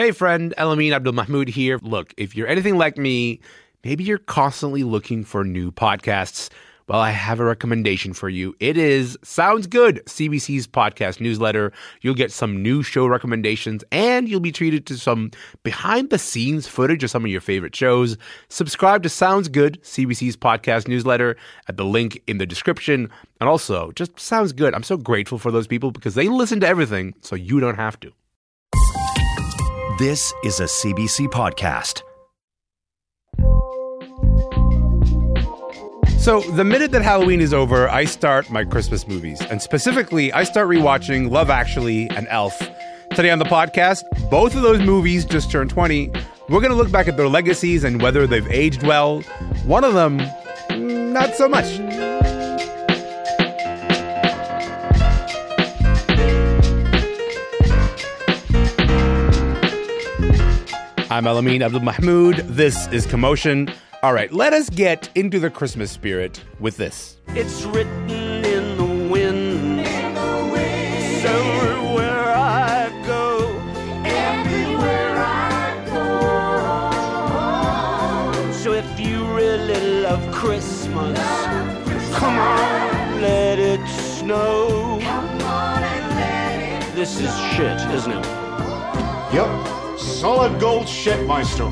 Hey, friend, Elamin Abdul Mahmoud here. Look, if you're anything like me, maybe you're constantly looking for new podcasts. Well, I have a recommendation for you. It is Sounds Good, CBC's podcast newsletter. You'll get some new show recommendations and you'll be treated to some behind the scenes footage of some of your favorite shows. Subscribe to Sounds Good, CBC's podcast newsletter at the link in the description. And also, just sounds good. I'm so grateful for those people because they listen to everything so you don't have to. This is a CBC podcast. So, the minute that Halloween is over, I start my Christmas movies. And specifically, I start rewatching Love Actually and Elf. Today on the podcast, both of those movies just turned 20. We're going to look back at their legacies and whether they've aged well. One of them, mm, not so much. I'm Elamin Abdul Mahmoud. This is Commotion. All right, let us get into the Christmas spirit with this. It's written in the wind. Somewhere I go. Everywhere I go. So if you really love Christmas, come on, let it snow. Come on and let it This is shit, isn't it? Yep. Solid gold shit, Maestro.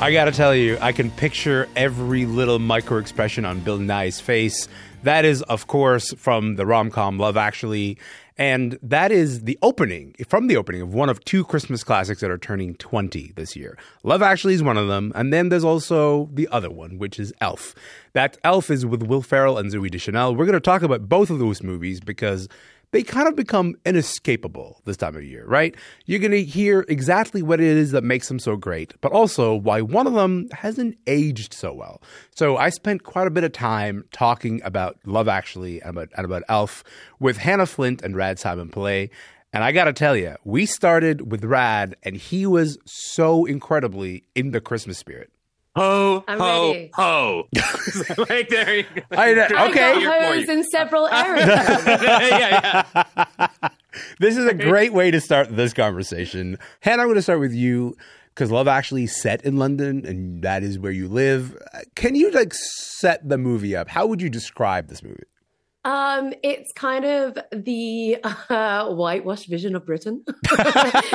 I gotta tell you, I can picture every little micro expression on Bill Nighy's face. That is, of course, from the rom com Love Actually. And that is the opening, from the opening of one of two Christmas classics that are turning 20 this year. Love Actually is one of them. And then there's also the other one, which is Elf. That Elf is with Will Ferrell and Zooey Deschanel. We're going to talk about both of those movies because they kind of become inescapable this time of year, right? You're going to hear exactly what it is that makes them so great, but also why one of them hasn't aged so well. So I spent quite a bit of time talking about Love Actually and about, and about Elf with Hanna Flint and Rad Simonpillai. And I got to tell you, we started with Rad, and he was so incredibly in the Christmas spirit. Ho, I'm ho, ready. ho. like, there you go. I know. I Okay. got hose in several areas. yeah, yeah. This is a great way to start this conversation. Hanna, I'm going to start with you because Love Actually set in London and that is where you live. Can you like set the movie up? How would you describe this movie? Um, it's kind of the uh, whitewashed vision of Britain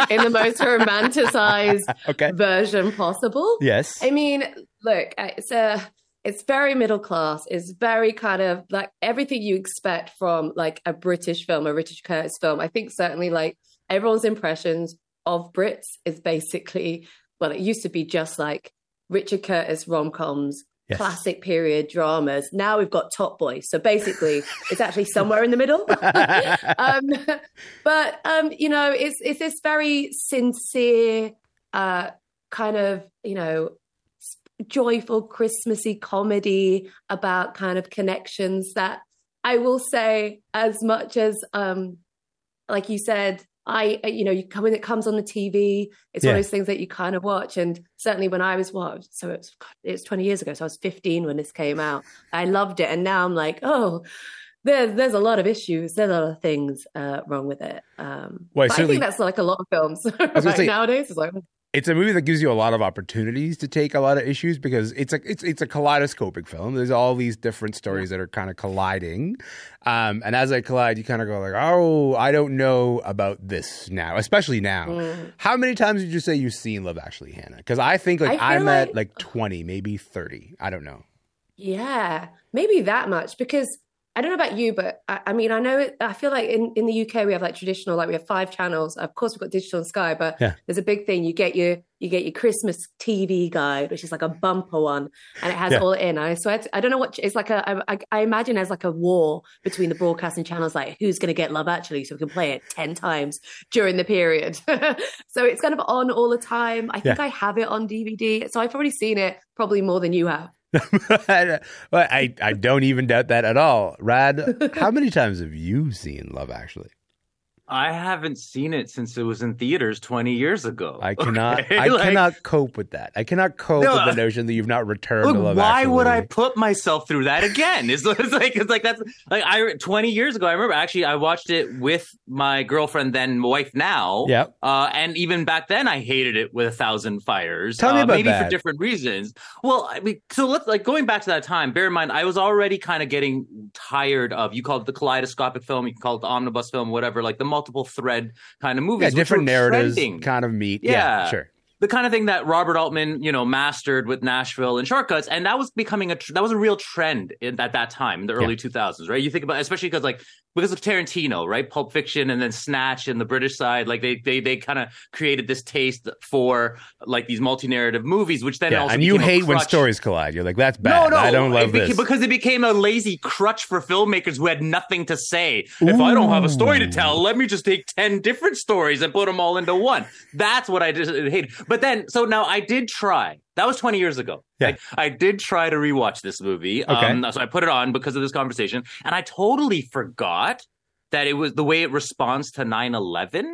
in the most romanticized Okay. version possible. Yes. I mean, look, uh, it's a it's very middle class. It's very kind of like everything you expect from like a British film, a Richard Curtis film. I think certainly like everyone's impressions of Brits is basically well, it used to be just like Richard Curtis rom coms, Yes. classic period dramas. Now we've got Top Boy. So basically, it's actually somewhere in the middle. um, but um, you know, it's it's this very sincere, uh, kind of you know, joyful Christmassy comedy about kind of connections that I will say as much as um, like you said. I, you know, you come when it comes on the TV, it's one of those things that you kind of watch. And certainly when I was what, so it's it's 20 years ago, so I was 15 when this came out. I loved it, and now I'm like, oh, there's there's a lot of issues, there's a lot of things uh, wrong with it. Um, Well, I think that's like a lot of films right say- nowadays. It's like, it's a movie that gives you a lot of opportunities to take a lot of issues because it's a it's it's a kaleidoscopic film. There's all these different stories that are kind of colliding, um, and as they collide, you kind of go like, "Oh, I don't know about this now," especially now. How many times did you say you've seen Love Actually, Hanna? Because I think like I feel I'm at like- like twenty, maybe thirty. I don't know. Yeah, maybe that much because I don't know about you, but I, I mean, I know it, I feel like in, in the UK we have like traditional, like we have five channels. Of course, we've got digital and Sky, but Yeah. there's a big thing. You get your you get your Christmas TV guide, which is like a bumper one, and it has Yeah. all in. I so I, I don't know what it's like. A I, I imagine there's like a war between the broadcasting channels, like who's going to get Love Actually, so we can play it ten times during the period. so it's kind of on all the time. I think Yeah. I have it on DVD, so I've already seen it probably more than you have. I I don't even doubt that at all. Rad, how many times have you seen Love Actually? I haven't seen it since it was in theaters 20 years ago. I cannot. Okay? I Like, cannot cope with that. I cannot cope No, with the uh, notion that you've not returned Look, to Love why would I put myself through that again? It's, it's like it's like that's like I 20 years ago. I remember actually I watched it with my girlfriend, then my wife now. Yep. Uh, and even back then, I hated it with a thousand fires. Tell me uh, about maybe that. for different reasons. Well, I mean, so let's like going back to that time. Bear in mind, I was already kind of getting tired of you call it the kaleidoscopic film, you can call it the omnibus film, whatever, like the multiple thread kind of movies. Yeah, different narratives trending kind of meet. Yeah, Yeah. sure. The kind of thing that Robert Altman, you know, mastered with Nashville and Short Cuts, and that was becoming a tr- that was a real trend in, at that time in the early two thousands, right? You think about especially because like because of Tarantino, right? Pulp Fiction and then Snatch and the British side, like they they they kind of created this taste for like these multi narrative movies, which then Yeah, also and you hate when stories collide. You're like, that's bad. No, no, I don't love it beca- this. because it became a lazy crutch for filmmakers who had nothing to say. If I don't have a story to tell, let me just take ten different stories and put them all into one. That's what I just uh, hated. But then, so now I did try. That was twenty years ago. Yeah. I, I did try to rewatch this movie. Okay. Um, so I put it on because of this conversation, and I totally forgot that it was the way it responds to 9-11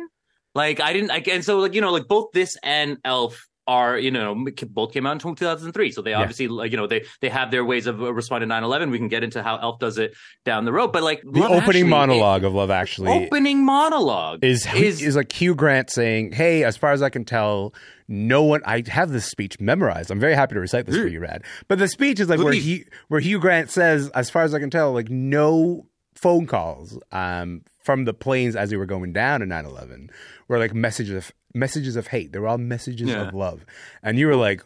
like i didn't I, and so like you know like both this and elf are you know both came out in 2003 so they obviously like you know they they have their ways of uh, responding to 9-11 we can get into how elf does it down the road but like the Love opening Actually, monologue of Love it- Actually opening monologue is, is is like Hugh Grant saying, "Hey, as far as I can tell, no one. I have this speech memorized. I'm very happy to recite this for you, Rad. But the speech is like where he where Hugh Grant says, as far as I can tell, like no phone calls um, from the planes as they were going down in 9/11 were like messages of messages of hate. They were all messages Yeah. of love. And you were like,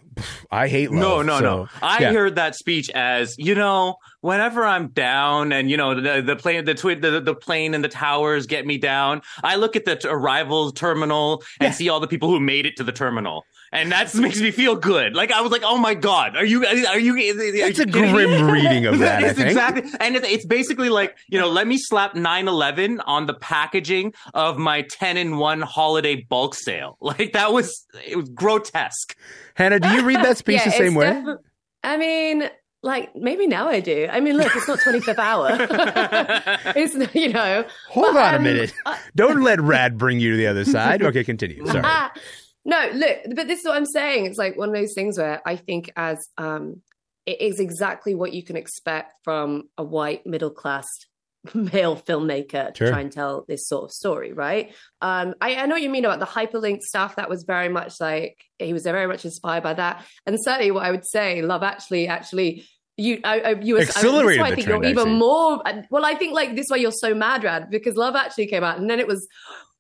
I hate love. No, no, So, no. I yeah. heard that speech as you know, whenever I'm down, and you know, the the plane, the twi- the, the plane and the towers get me down. I look at the t- arrival terminal and see all the people who made it to the terminal, and that makes me feel good. Like I was like, oh my god, are you? Are you? It's are a you kidding me? grim reading of that, I think. exactly, and it's, it's basically like you know, let me slap 9/11 on the packaging of my 10 in one holiday bulk sale. Like that was it was grotesque. Hanna, do you read that speech Yeah, the same way? defi- I mean, like maybe now I do. I mean, look, it's not 25th hour. it's you know. Hold but, on a um, minute. Don't let Rad bring you to the other side. Okay, continue. Sorry. No, look, but this is what I'm saying. It's like one of those things where I think as um, it is exactly what you can expect from a white middle class male filmmaker to Sure. try and tell this sort of story, right? Um, I, I know what you mean about the hyperlink stuff. That was very much like he was very much inspired by that. And certainly, what I would say, Love Actually, actually. You, I, I, you, Accelerated I, I think trend, you're even more. Well, I think like this way you're so mad, Rad, because Love actually came out, and then it was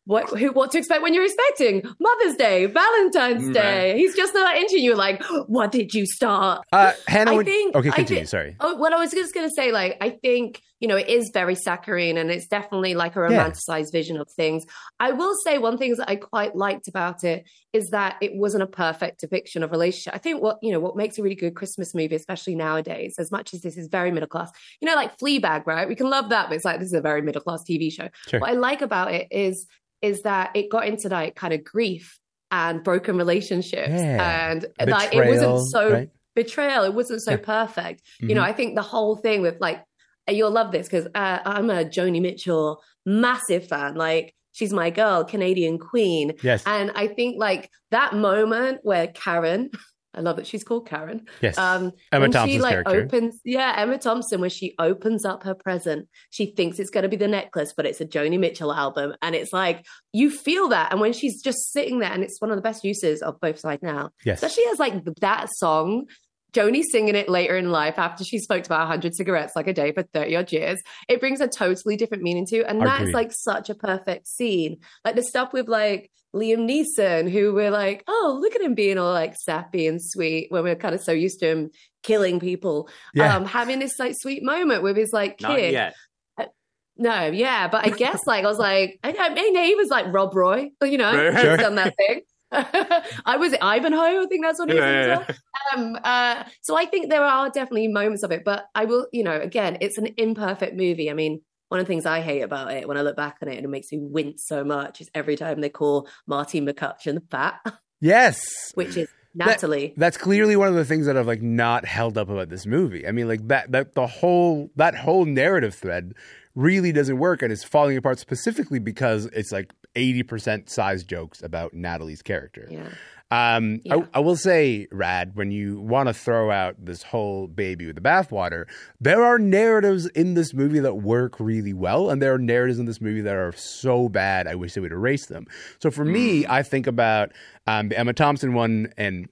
what who, what to expect when you're expecting Mother's Day, Valentine's Right. Day. He's just not into you. Like, what did you start? Uh, Hanna, I think- okay, I continue. think- Sorry. Oh, well, I was just going to say, like, I think, you know, it is very saccharine and it's definitely like a Yeah. romanticized vision of things. I will say one thing that I quite liked about it is that it wasn't a perfect depiction of relationship. I think what, you know, what makes a really good Christmas movie, especially nowadays, as much as this is very middle class, you know, like Fleabag, right? We can love that, but it's like, this is a very middle class TV show. Sure. What I like about it is, is that it got into like kind of grief and broken relationships Yeah. and like it wasn't so right? betrayal. It wasn't so Yeah. perfect. You Mhm. know, I think the whole thing with like, you'll love this because uh, I'm a Joni Mitchell massive fan. Like, she's my girl, Canadian queen. Yes. And I think like that moment where Karen, I love that she's called Karen. Yes. Um, Emma when she like character. opens, yeah, Emma Thompson, when she opens up her present, she thinks it's going to be the necklace, but it's a Joni Mitchell album, and it's like you feel that. And when she's just sitting there, and it's one of the best uses of both sides now, Yes. especially as like that song. Joni singing it later in life after she smoked about 100 cigarettes like a day for 30 odd years, it brings a totally different meaning to. And that's like such a perfect scene. Like the stuff with like Liam Neeson, who we're like, oh, look at him being all like sappy and sweet when we're kind of so used to him killing people. Yeah. Um, having this like sweet moment with his like Not kid. yet. No, yeah, but I guess like I was like, I, I mean, he was like Rob Roy, you know, he's Sure. done that thing. I was Ivanhoe, I think that's what he was. Yeah, as yeah, well. Um, uh, so I think there are definitely moments of it, but I will, you know, again, it's an imperfect movie. I mean, one of the things I hate about it when I look back on it and it makes me wince so much is every time they call Martine McCutcheon fat, yes. which is Natalie. That's clearly one of the things that I've like not held up about this movie. I mean, like that that the whole that whole narrative thread really doesn't work and is falling apart specifically because it's like 80% size jokes about Natalie's character. Yeah. Um, Yeah. I, I will say, Rad, when you want to throw out this whole baby with the bathwater, there are narratives in this movie that work really well, and there are narratives in this movie that are so bad, I wish they would erase them. So for me, I think about um, the Emma Thompson one and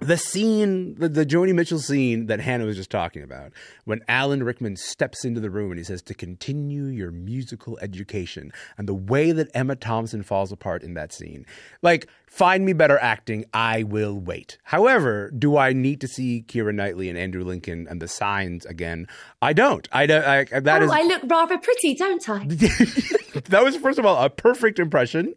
the scene, the, the Joni Mitchell scene that Hanna was just talking about, when Alan Rickman steps into the room and he says, to continue your musical education, and the way that Emma Thompson falls apart in that scene. Like, find me better acting, I will wait. However, do I need to see Keira Knightley and Andrew Lincoln and the signs again? I don't. I don't. I, that oh, is- I look rather pretty, don't I? that was first of all a perfect impression.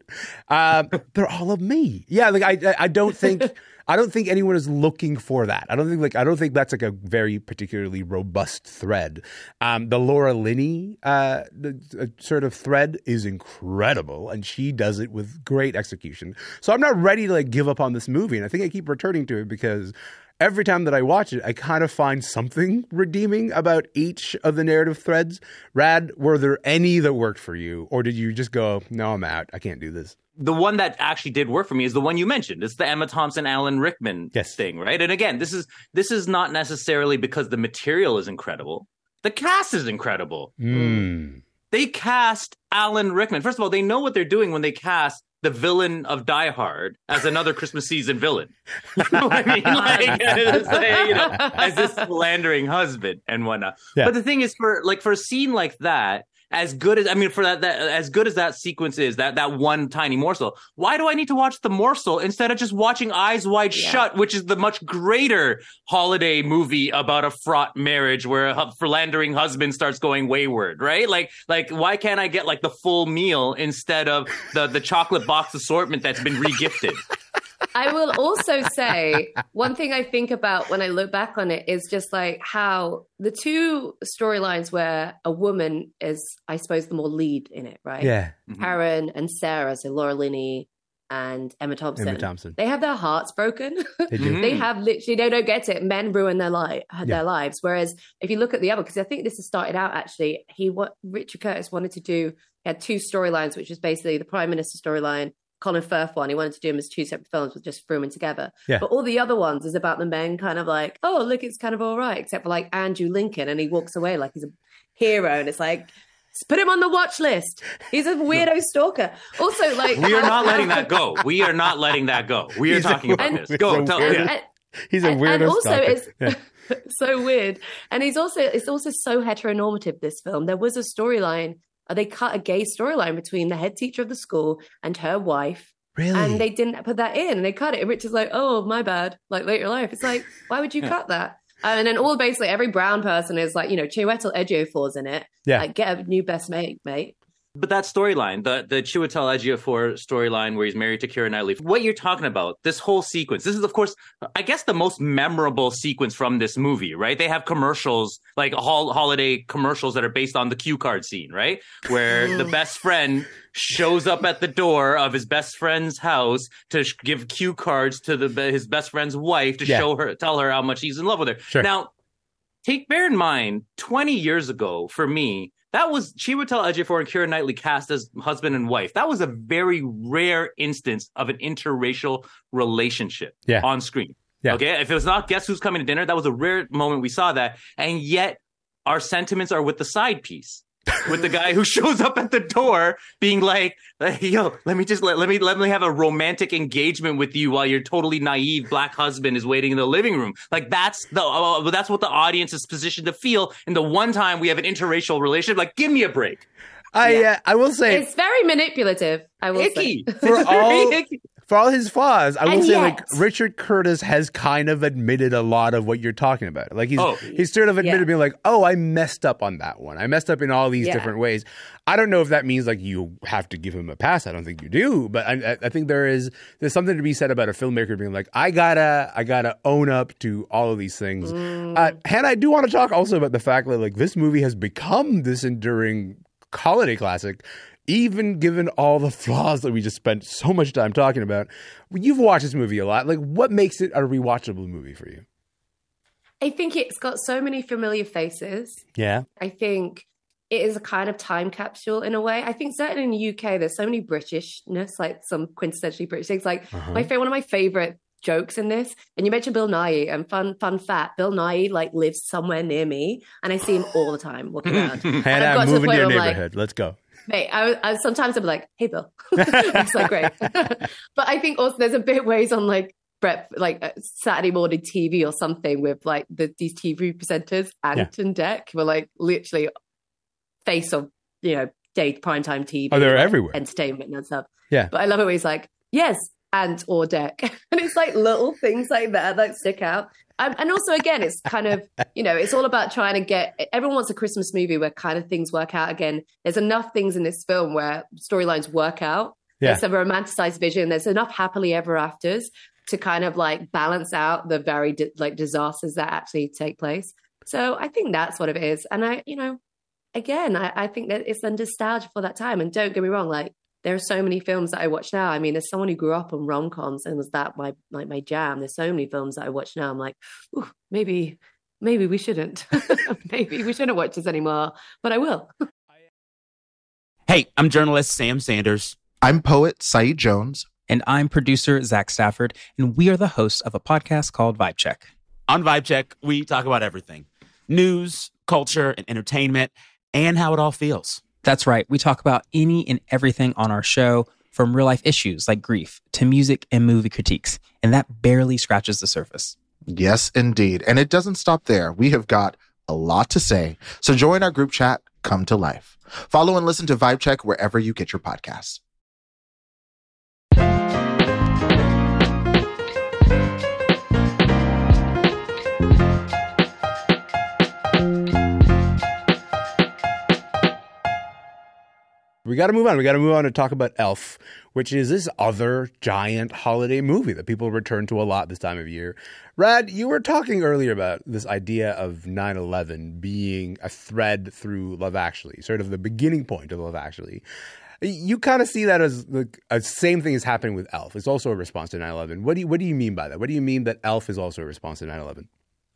Uh, they're all of me. Yeah, like I, I- I don't think. I don't think anyone is looking for that. I don't think like I don't think that's like a very particularly robust thread. Um, the Laura Linney uh, the, uh, sort of thread is incredible, and she does it with great execution. So I'm not ready to like give up on this movie, and I think I keep returning to it because every time that I watch it, I kind of find something redeeming about each of the narrative threads. Rad, were there any that worked for you, or did you just go, "No, I'm out. I can't do this"? The one that actually did work for me is the one you mentioned. It's the Emma Thompson, Alan Rickman Yes. thing, right? And again, this is this is not necessarily because the material is incredible. The cast is incredible. Mm. They cast Alan Rickman. First of all, they know what they're doing when they cast the villain of Die Hard as another Christmas season villain. You know what I mean? Like, it's like, you know, as this slandering husband and whatnot. Yeah. But the thing is, for like for a scene like that, as good as I mean, for that, that as good as that sequence is, that that one tiny morsel, why do I need to watch the morsel instead of just watching Eyes Wide Yeah. Shut, which is the much greater holiday movie about a fraught marriage where a philandering husband starts going wayward, right? Like, like why can't I get like the full meal instead of the the chocolate box assortment that's been regifted? I will also say one thing I think about when I look back on it is just like how the two storylines where a woman is, I suppose, the more lead in it, right? Yeah, mm-hmm. Karen and Sarah, so Laura Linney and Emma Thompson. Emma Thompson. They have their hearts broken. They do. They have literally they don't get it. Men ruin their life, Yeah. their lives. Whereas if you look at the other, because I think this has started out actually, he what Richard Curtis wanted to do. He had two storylines, which was basically the Prime Minister storyline, Colin Firth one. He wanted to do them as two separate films, but just threw them together. Yeah. But all the other ones is about the men, kind of like, oh look, it's kind of all right, except for like Andrew Lincoln, and he walks away like he's a hero, and it's like. Put him on the watch list. He's a weirdo stalker. Also, like We are not letting that go. We are not letting that go. We are He's a- talking about And- this. Go, tell weirdo. yeah. He's a weirdo. and also stalker. it's Yeah. so weird and he's also it's also so heteronormative this film there was a storyline uh, Uh, they cut a gay storyline between the head teacher of the school and her wife. Really. and they didn't put that in. And they cut it. And rich is like oh my bad. Like later life. It's like why would you cut that? Uh, and then all basically every brown person is like you know Chiwetel Ejiofor's in it. Yeah. like get a new best mate mate But that storyline, the the Chiwetel Ejiofor storyline where he's married to Keira Knightley, what you're talking about, this whole sequence, this is of course, I guess the most memorable sequence from this movie, right? They have commercials, like hol- holiday commercials that are based on the cue card scene, right? Where mm. the best friend shows up at the door of his best friend's house to sh- give cue cards to the his best friend's wife to Yeah. show her, tell her how much he's in love with her. Sure. Now, take bear in mind 20 years ago for me that was she would Chiwetel Ejiofor and Keira Knightley cast as husband and wife. That was a very rare instance of an interracial relationship Yeah. on screen. Yeah. Okay, if it was not Guess Who's Coming to Dinner, that was a rare moment we saw that, and yet our sentiments are with the side piece. With the guy who shows up at the door being like, "Hey, yo, let me just let, let me let me have a romantic engagement with you while your totally naive black husband is waiting in the living room. Like that's the uh, that's what the audience is positioned to feel. And the one time we have an interracial relationship, like give me a break. I Yeah. uh, I will say it's very manipulative I will Icky. say For It's very all- icky. For all his flaws, I will And say yet- like Richard Curtis has kind of admitted a lot of what you're talking about. Like he's Oh. he's sort of admitted Yeah. being like, "Oh, I messed up on that one. I messed up in all these Yeah. different ways." I don't know if that means like you have to give him a pass. I don't think you do, but I, I- I think there is there's something to be said about a filmmaker being like, "I gotta I gotta own up to all of these things." Uh, Hanna, I do want to talk also about the fact that like this movie has become this enduring holiday classic even given all the flaws that we just spent so much time talking about you've watched this movie a lot like what makes it a rewatchable movie for you I think it's got so many familiar faces yeah I think it is a kind of time capsule in a way. I think certainly in the UK, there's so many Britishness, like some quintessentially British things. Like Uh-huh. my favorite, one of my favorite jokes in this, and you mentioned Bill Nighy, and fun fun fact, Bill Nighy like lives somewhere near me, and I see him all the time walking around. And I've Hanna, got to the move into point your I'm like, neighborhood. Let's go. Mate, I, I sometimes I'm like, "Hey, Bill," it's like great. but I think also there's a bit ways on like prep, like uh, Saturday morning TV or something with like the these TV presenters, Ant and Dec, were like literally face of you know day primetime TV. Oh, they're like, everywhere. entertainment and stuff. Yeah. but I love it where he's like, "Yes, Ant or Dec," and it's like little things like that that stick out. Um, and also, again, it's kind of you know, it's all about trying to get. Everyone wants a Christmas movie where kind of things work out. Again, there's enough things in this film where storylines work out. Yeah. There's a romanticized vision. There's enough happily ever afters to kind of like balance out the very di- like disasters that actually take place. So I think that's what it is. And I, you know, again, I, I think that it's the nostalgia for that time. And don't get me wrong, like there are so many films that I watch now. I mean, as someone who grew up on rom coms and was that my like my jam, there's so many films that I watch now. I'm like, Ooh, maybe, maybe we shouldn't. maybe we shouldn't watch this anymore. But I will. Hey, I'm journalist Sam Sanders. I'm poet Saeed Jones. And I'm producer Zach Stafford, and we are the hosts of a podcast called Vibe Check. On Vibe Check, we talk about everything news, culture, and entertainment, and how it all feels. That's right. We talk about any and everything on our show, from real life issues like grief to music and movie critiques. And that barely scratches the surface. Yes, indeed. And it doesn't stop there. We have got a lot to say. So join our group chat, Come to Life. Follow and listen to Vibe Check wherever you get your podcasts. We got to move on. We got to move on to talk about Elf, which is this other giant holiday movie that people return to a lot this time of year. Rad, you were talking earlier about this idea of 9 11 being a thread through Love Actually, sort of the beginning point of Love Actually. You kind of see that as the same thing is happening with Elf. It's also a response to 9 11. What do, you, what do you mean by that? What do you mean that Elf is also a response to 9 11?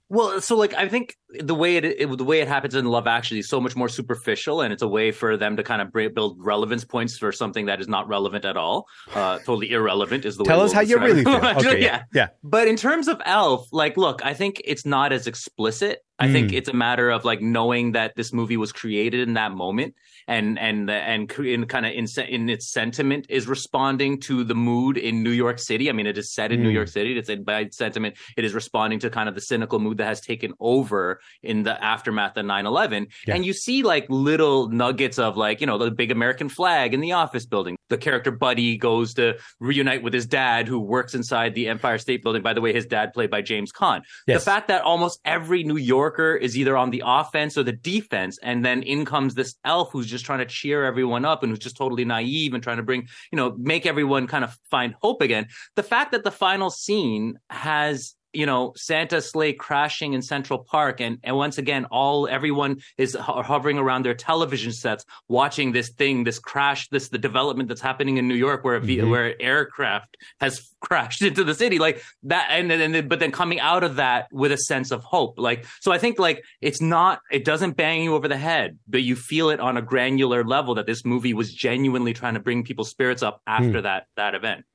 Well, so like I think the way it, it the way it happens in Love Actually is so much more superficial, and it's a way for them to kind of build relevance points for something that is not relevant at all. Uh, totally irrelevant is the way. Tell us we'll how you really feel. Okay, yeah. yeah. But in terms of Elf, like, look, I think it's not as explicit. I think Mm. it's a matter of like knowing that this movie was created in that moment, and and and in kind of in, in its sentiment is responding to the mood in New York City. I mean, it is set in New Mm. York City. It's in by sentiment, it is responding to kind of the cynical mood that has taken over in the aftermath of 9-11. Yeah. And you see like little nuggets of like, you know, the big American flag in the office building. The character Buddy goes to reunite with his dad who works inside the Empire State Building. By the way, his dad played by James Caan. Yes. The fact that almost every New Yorker is either on the offense or the defense, and then in comes this elf who's just trying to cheer everyone up and who's just totally naive and trying to bring, you know, make everyone kind of find hope again. The fact that the final scene has you know Santa's sleigh crashing in Central Park, and and once again, all everyone is ho- hovering around their television sets, watching this thing, this crash, this the development that's happening in New York, where a v- Mhm. where aircraft has crashed into the city, like that, and then and then, but then coming out of that with a sense of hope, like so. I think like it's not, it doesn't bang you over the head, but you feel it on a granular level that this movie was genuinely trying to bring people's spirits up after Hmm. that that event.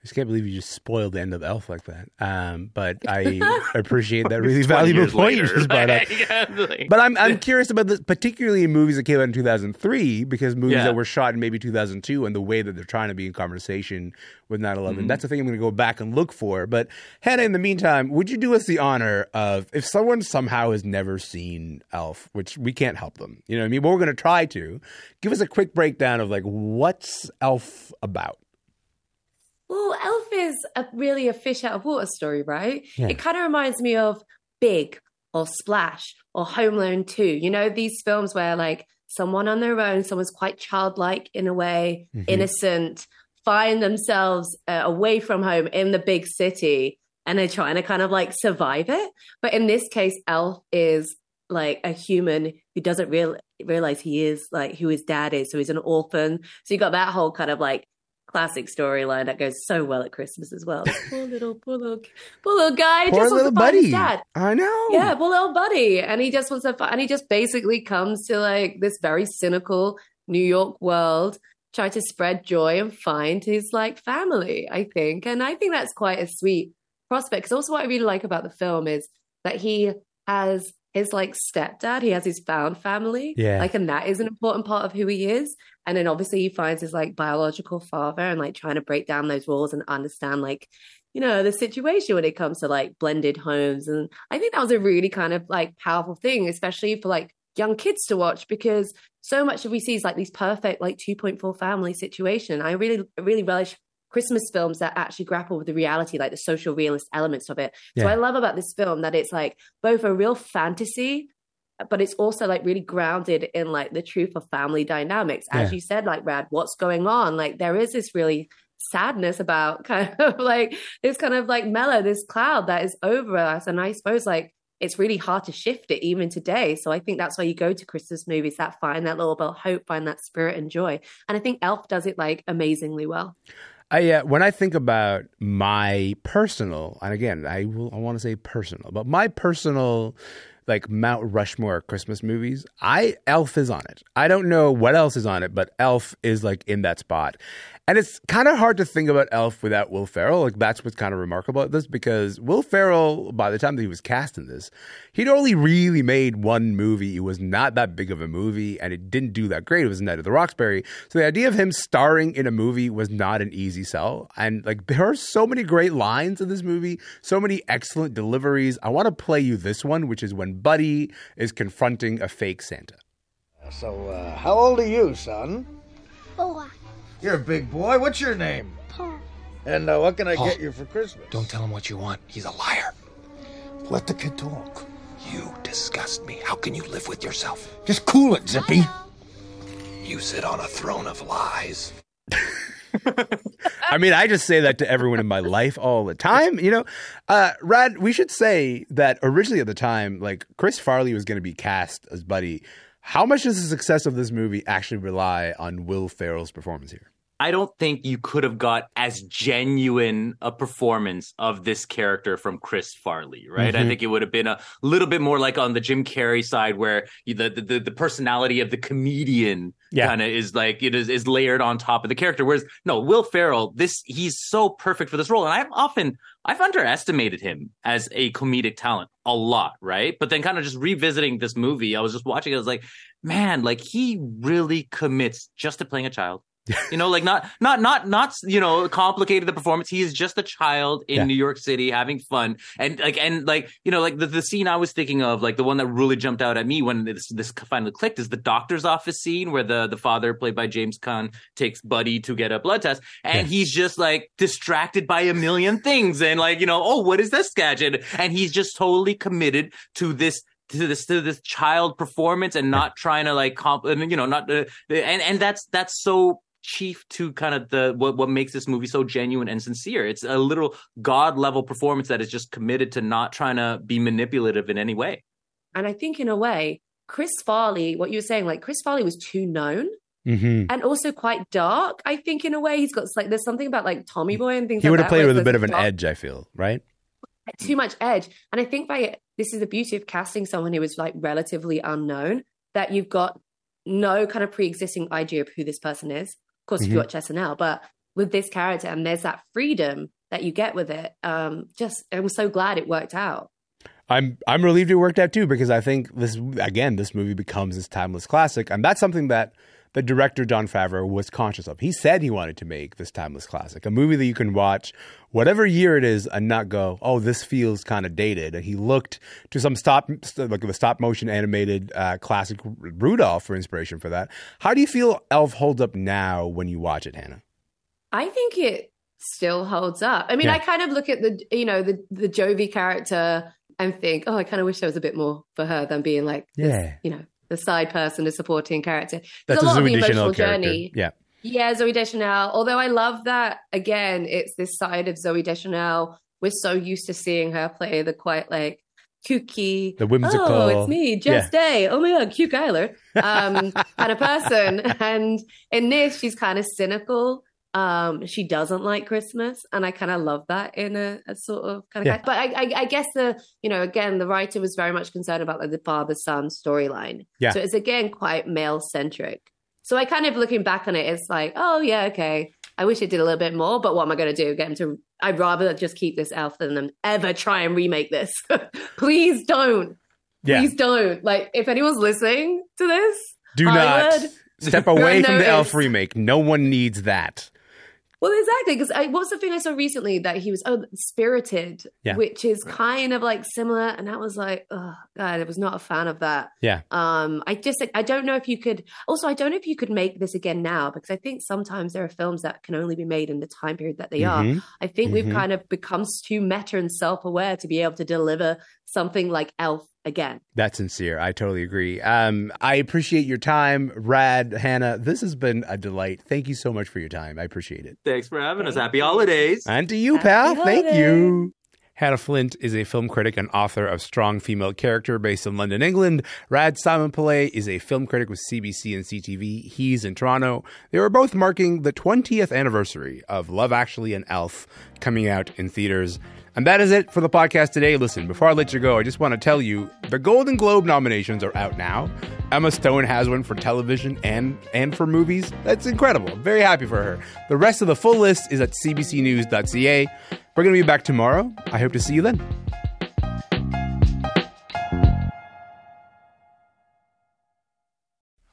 I just can't believe you just spoiled the end of Elf like that. Um, but I appreciate that really valuable point you just brought up. Like- But I'm I'm curious about this, particularly in movies that came out in 2003, because movies Yeah. that were shot in maybe 2002 and the way that they're trying to be in conversation with 9/11. Mm-hmm. That's the thing I'm going to go back and look for. But Hanna, in the meantime, would you do us the honor of if someone somehow has never seen Elf, which we can't help them, you know, what I mean, but we're going to try to give us a quick breakdown of like what's Elf about. Well, Elf is a, really a fish out of water story, right? Yeah. It kind of reminds me of Big or Splash or Home Alone 2. You know, these films where like someone on their own, someone's quite childlike in a way, Mhm. innocent, find themselves uh, away from home in the big city and they're trying to kind of like survive it. But in this case, Elf is like a human who doesn't real realize he is like who his dad is. So he's an orphan. So you got that whole kind of like classic storyline that goes so well at Christmas as well. Poor little, poor little, poor little guy. Poor just wants little to find his buddy. dad. I know. Yeah, poor little buddy. And he just wants to, Find, and he just basically comes to like this very cynical New York world, try to spread joy and find his like family, I think. And I think that's quite a sweet prospect. Because also what I really like about the film is that he has his like stepdad, he has his found family. Yeah. Like, and that is an important part of who he is. And then obviously he finds his like biological father and like trying to break down those walls and understand like you know the situation when it comes to like blended homes. And i think that was a really kind of like powerful thing especially for like young kids to watch because so much of we see is like these perfect like 2.4 family situation. I really really relish christmas films that actually grapple with the reality like the social realist elements of it. So i love about this film that it's like both a real fantasy but it's also like really grounded in like the truth of family dynamics. As Yeah. you said like rad what's going on? Like there is this really sadness about kind of like this kind of like mellow this cloud that is over us. And i suppose like it's really hard to shift it even today. So i think that's why you go to christmas movies that find that little bit of hope find that spirit and joy. And i think elf does it like amazingly well. I uh, when I think about my personal, and again, I will I want to say personal, but my personal like Mount Rushmore Christmas movies, I Elf is on it. I don't know what else is on it, but Elf is like in that spot. And it's kind of hard to think about Elf without Will Ferrell. Like that's what's kind of remarkable about this because Will Ferrell, by the time that he was cast in this, he'd only really made one movie. It was not that big of a movie, and it didn't do that great. It was Night of the Roxbury. So the idea of him starring in a movie was not an easy sell. And like there are so many great lines in this movie, so many excellent deliveries. I want to play you this one, which is when Buddy is confronting a fake Santa. So, uh, how old are you, son? Four. You're a big boy. What's your name? Paul. And uh, what can I Paul. get you for Christmas? Don't tell him what you want. He's a liar. Let the kid talk. You disgust me. How can you live with yourself? Just cool it, Zippy. You sit on a throne of lies. I mean, I just say that to everyone in my life all the time. You know, uh, Rad, we should say that originally at the time, like Chris Farley was going to be cast as Buddy. How much does the success of this movie actually rely on Will Ferrell's performance here? I don't think you could have got as genuine a performance of this character from Chris Farley, right? I Mhm. think it would have been a little bit more like on the Jim Carrey side, where the the, the personality of the comedian Yeah. kind of is like it is is layered on top of the character. Whereas no, Will Ferrell, this he's so perfect for this role, and I've often I've underestimated him as a comedic talent a lot, right? But then kind of just revisiting this movie, I was just watching it, I was like, man, like he really commits just to playing a child. You know, like not not not not you know complicated the performance. He is just a child in Yeah. New York City having fun, and like and like you know like the, the scene I was thinking of, like the one that really jumped out at me when this this finally clicked is the doctor's office scene where the the father played by James Caan takes Buddy to get a blood test, and he's just like distracted by a million things, and like you know oh what is this gadget, and he's just totally committed to this to this to this child performance and not trying to like comp and you know not uh, and and that's that's so chief to kind of the what what makes this movie so genuine and sincere it's a little god level performance that is just committed to not trying to be manipulative in any way and i think in a way chris farley what you were saying like chris farley was too known Mm-hmm. and also quite dark i think in a way he's got like there's something about like tommy boy and things He like would have played with a bit of an dark- edge, I feel, right? too much edge. And I think by this is the beauty of casting someone who is like relatively unknown that you've got no kind of pre-existing idea of who this person is. Of course, if Mhm. you watch SNL, but with this character and there's that freedom that you get with it. Um, just I'm so glad it worked out. I'm I'm relieved it worked out too because I think this again this movie becomes this timeless classic, and that's something that the director Jon Favreau was conscious of. He said he wanted to make this timeless classic, a movie that you can watch whatever year it is and not go, oh, this feels kind of dated. And he looked to some stop like the stop motion animated uh, classic Rudolph for inspiration for that. How do you feel Elf holds up now when you watch it, Hanna? I think it still holds up. I mean, Yeah. I kind of look at the you know the the Jovie character and think, oh, I kind of wish there was a bit more for her than being like this, Yeah. you know, the side person, the supporting character. That's There's a a lot of the Zooey Deschanel emotional character. journey. Yeah. Yeah, Zooey Deschanel. Although I love that again, it's this side of Zooey Deschanel. We're so used to seeing her play the quite like kooky, The whimsical- Oh, it's me, Jess Day. Oh my god, cute Kyler, um, kind of person. And in this, she's kind of cynical. Um, she doesn't like Christmas, and I kind of love that in a, a sort of kind of. Yeah. But I, I, I guess the you know again the writer was very much concerned about like the father son storyline. Yeah. So it's again quite male centric. So I kind of looking back on it, it's like, oh yeah, okay. I wish it did a little bit more, but what am I going to do? Get him to? I'd rather just keep this elf than them ever try and remake this. Please don't. Yeah. Please don't. Like, if anyone's listening to this, Do not step away from the Elf remake. No one needs that. Well, exactly. Because what's the thing I saw recently that he was oh Spirited, Yeah. which is kind of like similar, and I was like, oh god, I was not a fan of that. Yeah. Um, I just I don't know if you could. Also, I don't know if you could make this again now because I think sometimes there are films that can only be made in the time period that they Mhm. are. I think Mhm. we've kind of become too meta and self aware to be able to deliver something like Elf again. That's sincere. I totally agree. Um, I appreciate your time, Rad, Hanna. This has been a delight. Thank you so much for your time. I appreciate it. Thanks for having us. Happy holidays. And to you, pal. Thank you. Hanna Flint is a film critic and author of Strong Female Character based in London, England. Rad Simonpillai is a film critic with CBC and CTV. He's in Toronto. They were both marking the 20th anniversary of Love Actually and Elf coming out in theaters. And that is it for the podcast today. Listen, before I let you go, I just want to tell you the Golden Globe nominations are out now. Emma Stone has one for television and and for movies. That's incredible. I'm very happy for her. The rest of the full list is at cbcnews.ca. We're going to be back tomorrow. I hope to see you then.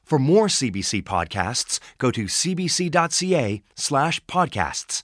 For more CBC podcasts, go to cbc.ca slash podcasts.